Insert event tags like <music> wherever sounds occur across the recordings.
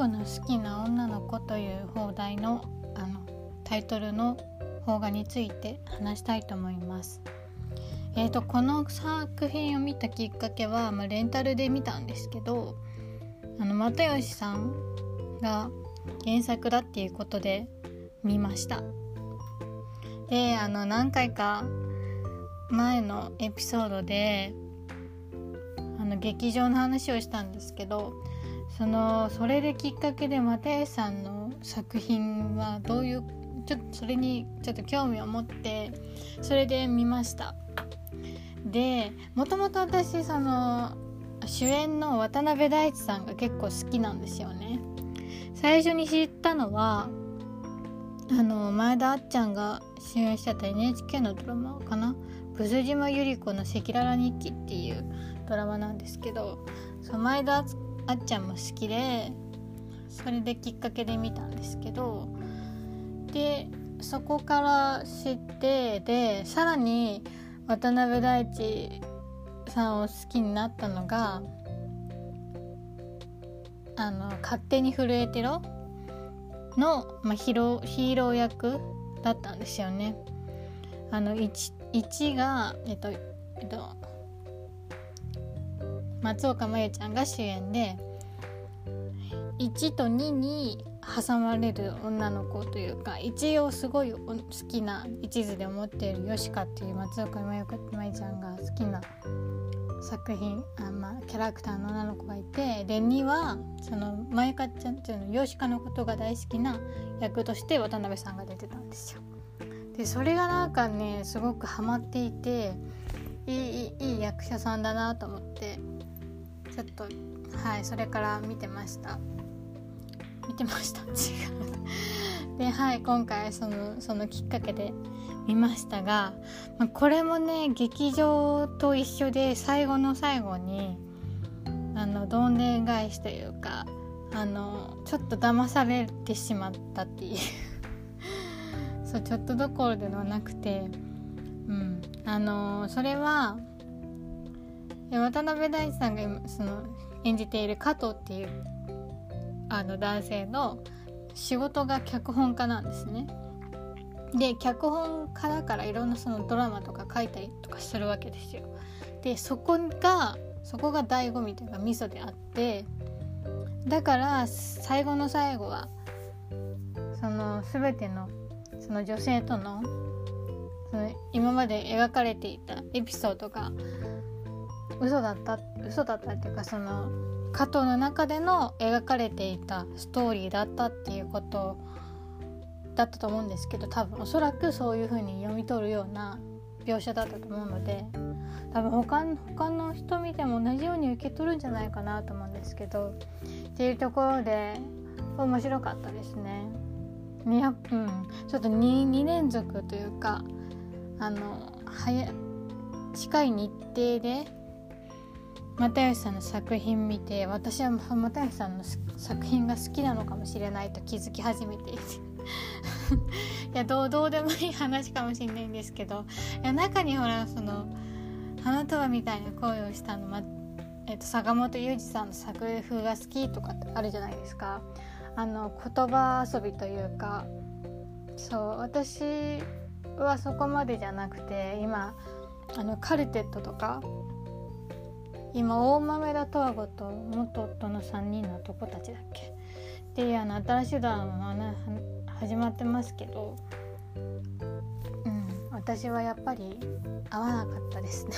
僕の好きな女の子」という放題のあのタイトルの邦画について話したいと思います。えーと、この作品を見たきっかけは、まあ、レンタルで見たんですけどあの又吉さんが原作だっていうことで見ましたであの何回か前のエピソードであの劇場の話をしたんですけどそのそれできっかけで又吉さんの作品はどういうちょっとそれにちょっと興味を持ってそれで見ました。でもともと私その主演の渡辺大地さんが結構好きなんですよね。最初に知ったのはあの前田あっちゃんが主演してた NHK のドラマかな「ブス島百合子の赤裸々日記」っていうドラマなんですけどそ前田あっちゃんも好きでそれできっかけで見たんですけどでそこから知ってでさらに渡辺大地さんを好きになったのがあの勝手に震えてろの、まあ、ヒロヒーロー役だったんですよね。あの 1, 1が、えっとえっと、松岡茉優ちゃんが主演で1と2に挟まれる女の子というか一応すごい好きな一途で思っているヨシカっていう松岡茉優ちゃんが好きな作品あ、まあ、キャラクターの女の子がいてで2はそのまゆかちゃんっていうのヨシカのことが大好きな役として渡辺さんが出てたんですよ。でそれがなんかねすごくハマっていていいいい役者さんだなと思ってちょっとはいそれから見てました。見てました。<laughs> 違う。ではい今回そのそのきっかけで見ましたが、まあ、これもね劇場と一緒で最後の最後にあのどんでん返しというかあのちょっと騙されてしまったっていう。<laughs> そうちょっとどころではなくてうんあのそれは渡辺大地さんが今その演じている加藤っていうあの男性の仕事が脚本家なんですね。で脚本家だからいろんなそのドラマとか書いたりとかするわけですよ。でそこがそこが醍醐味というかミソであってだから最後の最後はその全てのその女性とのその今まで描かれていたエピソードが嘘だった嘘だったっていうかその加藤の中での描かれていたストーリーだったっていうことだったと思うんですけど多分おそらくそういう風に読み取るような描写だったと思うので多分他他の人見ても同じように受け取るんじゃないかなと思うんですけどっていうところで面白かったですね。うん、ちょっと 2, 2連続というかあの早近い日程で又吉さんの作品見て私は又吉さんの作品が好きなのかもしれないと気づき始めていて。<laughs> いやどうどうでもいい話かもしれないんですけどいや中にほらその花束みたいな声をしたの、まえーと、坂本雄二さんの作風が好きとかってあるじゃないですか。あの言葉遊びというかそう私はそこまでじゃなくて今あのカルテットとか今大豆田十和子と元夫の3人の男たちだっけ？っていうあの新しいドラマが始まってますけど、うん、私はやっぱり合わなかったですね。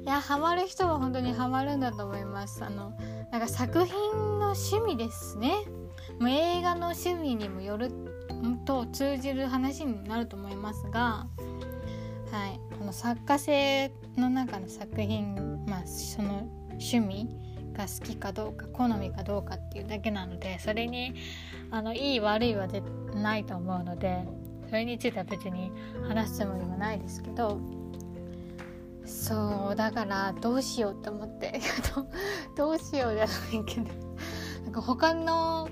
<laughs> いやハマる人は本当にハマるんだと思います。あのなんか作品の趣味ですね。もう映画の趣味にもよると通じる話になると思いますがはいこの作家性の中の作品まあその趣味が好きかどうか好みかどうかっていうだけなのでそれにあのいい悪いはないと思うのでそれについては別に話すつもりもないですけどそうだからどうしようって思って <laughs> どうしようじゃないけどなんか他の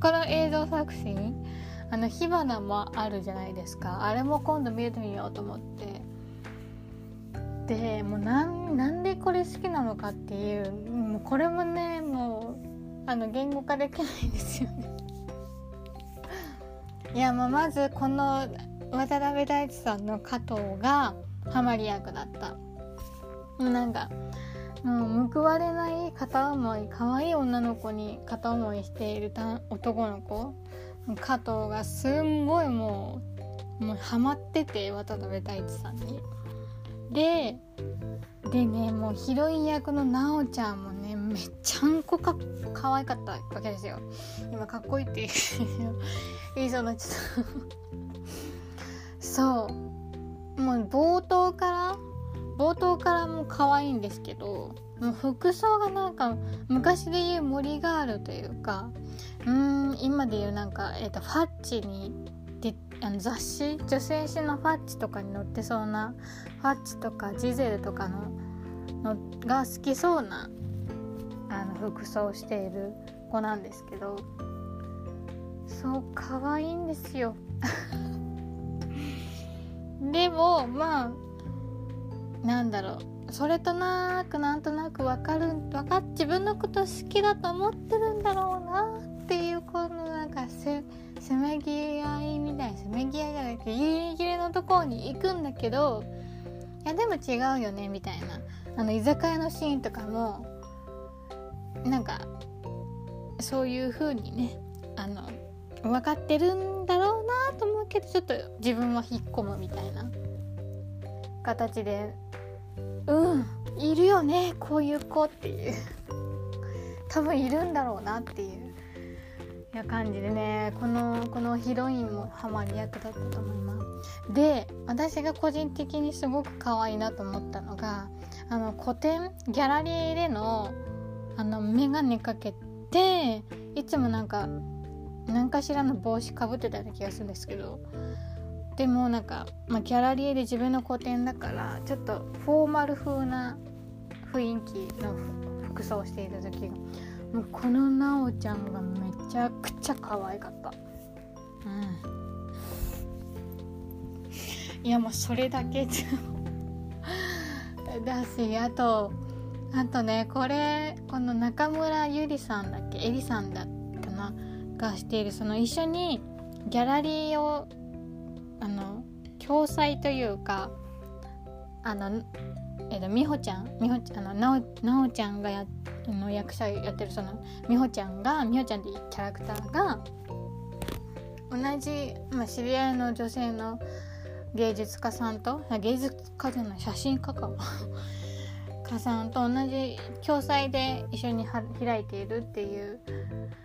他の映像作品あの火花もあるじゃないですか。あれも今度見えてみようと思って。でもうなんでこれ好きなのかっていうもうこれもねもうあの言語化できないですよね。<laughs> いやまあまずこの渡辺大地さんの加藤がハマり役だった。なんかもう報われない片思い可愛い女の子に片思いしている男の子。加藤がすんごいもうもうハマってて渡辺大地さんに。ででねもうヒロイン役の奈緒ちゃんもねめっちゃんこか可愛かったわけですよ。今かっこいいって言いそうなっちゃった。そう。もう冒頭から頭からも可愛いんですけどもう服装がなんか昔で言う森ガールというかうん今で言うなんか、えーと、ファッチにであの雑誌女性誌のファッチとかに載ってそうなファッチとかジゼルとかののが好きそうなあの服装をしている子なんですけどそう可愛いんですよ。<laughs> でもまあなんだろう。それとなくなんとなく分かる分か自分のこと好きだと思ってるんだろうなっていうこのなんかせせめぎ合いみたいな。せめぎ合いじゃなくてギリギリのところに行くんだけどいやでも違うよねみたいな。あの居酒屋のシーンとかもなんかそういう風にねあの分かってるんだろうなと思うけどちょっと自分は引っ込むみたいな形でうん。いるよねこういう子っていう。多分いるんだろうなっていう。や感じでねこのこのヒロインもハマり役だったと思います。で私が個人的にすごく可愛いなと思ったのがあの個展ギャラリーでのあの眼鏡かけていつもなんか何かしらの帽子かぶってたような気がするんですけどでもなんか、まあ、ギャラリーで自分の個展だからちょっとフォーマル風な雰囲気の服装をしていた時がもうこのなおちゃんがめちゃくちゃ可愛かった。うん。いやもうそれだけだしあとあとねこれこの中村ゆりさんだっけ？えりさんだったな？がしているその一緒にギャラリーをあの共催というかあのえっと美穂ちゃん美穂ちゃんあのなおなおちゃんがやの役者やってるその美穂ちゃんが美穂ちゃんっていうキャラクターが同じ、まあ、知り合いの女性の芸術家さんと芸術家じゃない写真家か。<laughs> 家さんと同じ共催で一緒に開いているっていう、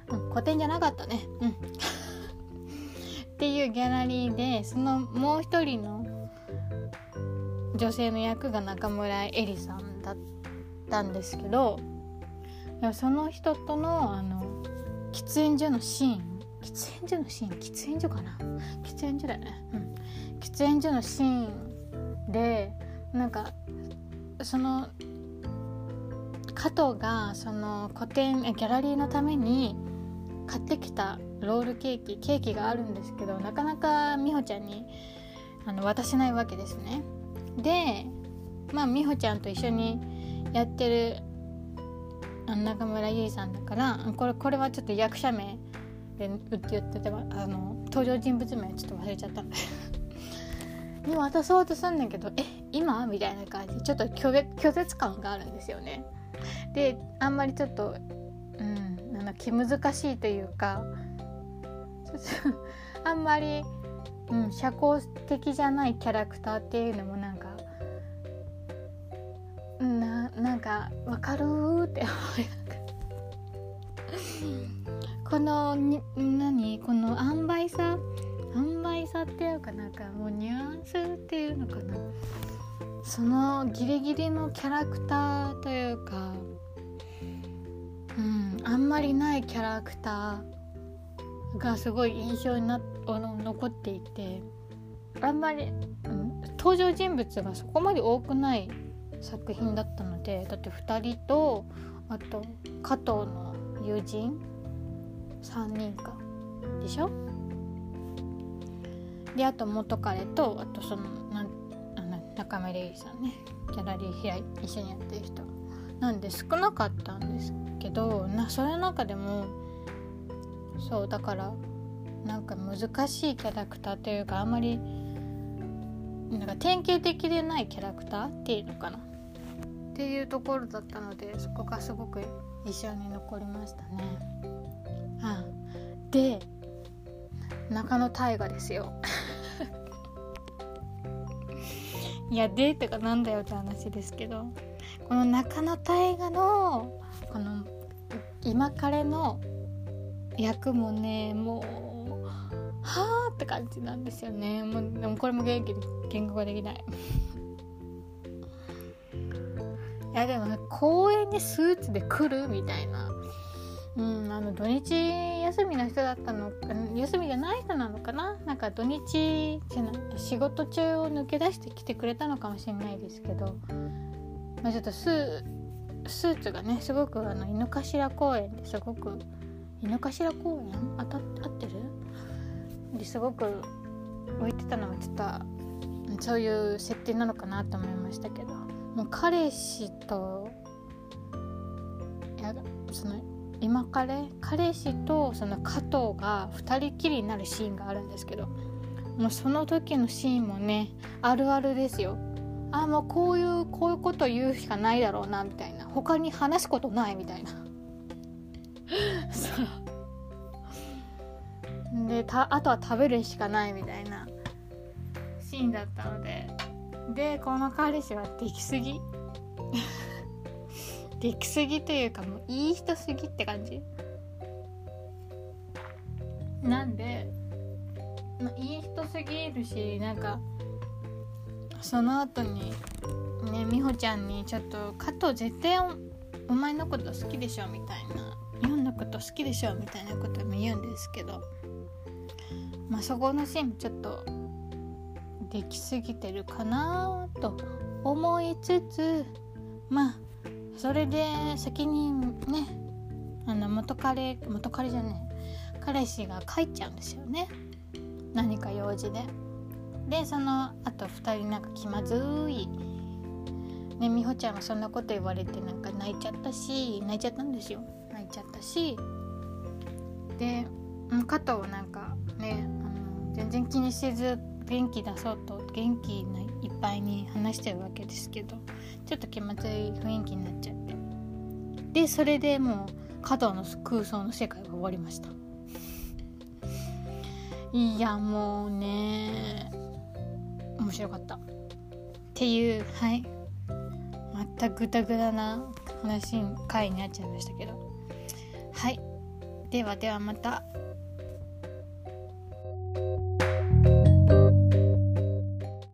うん、古典じゃなかったね。うん。っていうギャラリーでそのもう一人の女性の役が中村えりさんだったんですけどその人とのあの喫煙所のシーン喫煙所のシーン喫煙所かな？喫煙所だよね。うん。喫煙所のシーンでなんかその加藤がその個展ギャラリーのために買ってきたロールケーキケーキがあるんですけどなかなか美穂ちゃんにあの渡せないわけですね。でまあ美穂ちゃんと一緒にやってる中村ゆいさんだからこれこれはちょっと役者名で打って言っててあの登場人物名ちょっと忘れちゃった。に渡そうとすんだけどえ今？みたいな感じちょっと拒絶感があるんですよね。であんまりちょっとうんなんだ気難しいというかあんまり、うん、社交的じゃないキャラクターっていうのもなんかななんか分かるって思いこのに何？この塩梅さ塩梅さっていうかなんかもうニュアンスっていうのかな？そのギリギリのキャラクターというかうんあんまりないキャラクター。がすごい印象にな残っていてあんまり、うん、登場人物がそこまで多くない作品だったのでだって2人とあと加藤の友人3人かでしょ？であと元彼とあとそのなんあの中村ゆりさんねギャラリー開い一緒にやってる人。なんで少なかったんですけどなそれの中でもそうだからなんか難しいキャラクターというかあんまりなんか典型的でないキャラクターっていうのかなっていうところだったのでそこがすごく印象に残りましたね。あで中野大河ですよ。<laughs> いやでとかなんだよって話ですけどこの中野大河のこの今彼の役もねもうはあって感じなんですよね。もうでもこれも元気に言語ができない。<laughs> いやでもね公園にスーツで来るみたいな。うんあの土日休みの人だったの休みじゃない人なのかな？なんか土日じゃない仕事中を抜け出してきてくれたのかもしれないですけど、まあ、ちょっとススーツがねすごくあの井の頭公園ですごく井の頭公園？当た合ってる？ですごく浮いてたのがちょっとそういう設定なのかなと思いましたけど。もう彼氏といやその今彼？彼氏とその加藤が2人きりになるシーンがあるんですけど。もうその時のシーンもねあるあるですよ。あもうこういうこういうこと言うしかないだろうなみたいな。他に話すことないみたいな。そう。でたあとは食べるしかないみたいな。シーンだったので。でこの彼氏はできすぎ。<laughs> できすぎというかもういい人すぎって感じ。なんで、まあ、いい人すぎるしなんかその後にね美穂ちゃんにちょっと加藤絶対お前のこと好きでしょみたいなのこと好きでしょみたいなことも言うんですけどまあそこのシーンもちょっとできすぎてるかなと思いつつまあそれで先にねあの元彼元彼じゃね彼氏が帰っちゃうんですよね。何か用事で。でそのあと2人なんか気まずい。ね美穂ちゃんがそんなこと言われてなんか泣いちゃったし泣いちゃったんですよ。泣いちゃったしで加藤なんかねあの全然気にせず元気出そうと元気いっぱいに話してるわけですけどちょっと気まずい雰囲気になっちゃって。でそれでもう加藤の空想の世界が終わりました。いやもうね面白かった。っていうはい。またグダグダな話回になっちゃいましたけど。はいではではまた。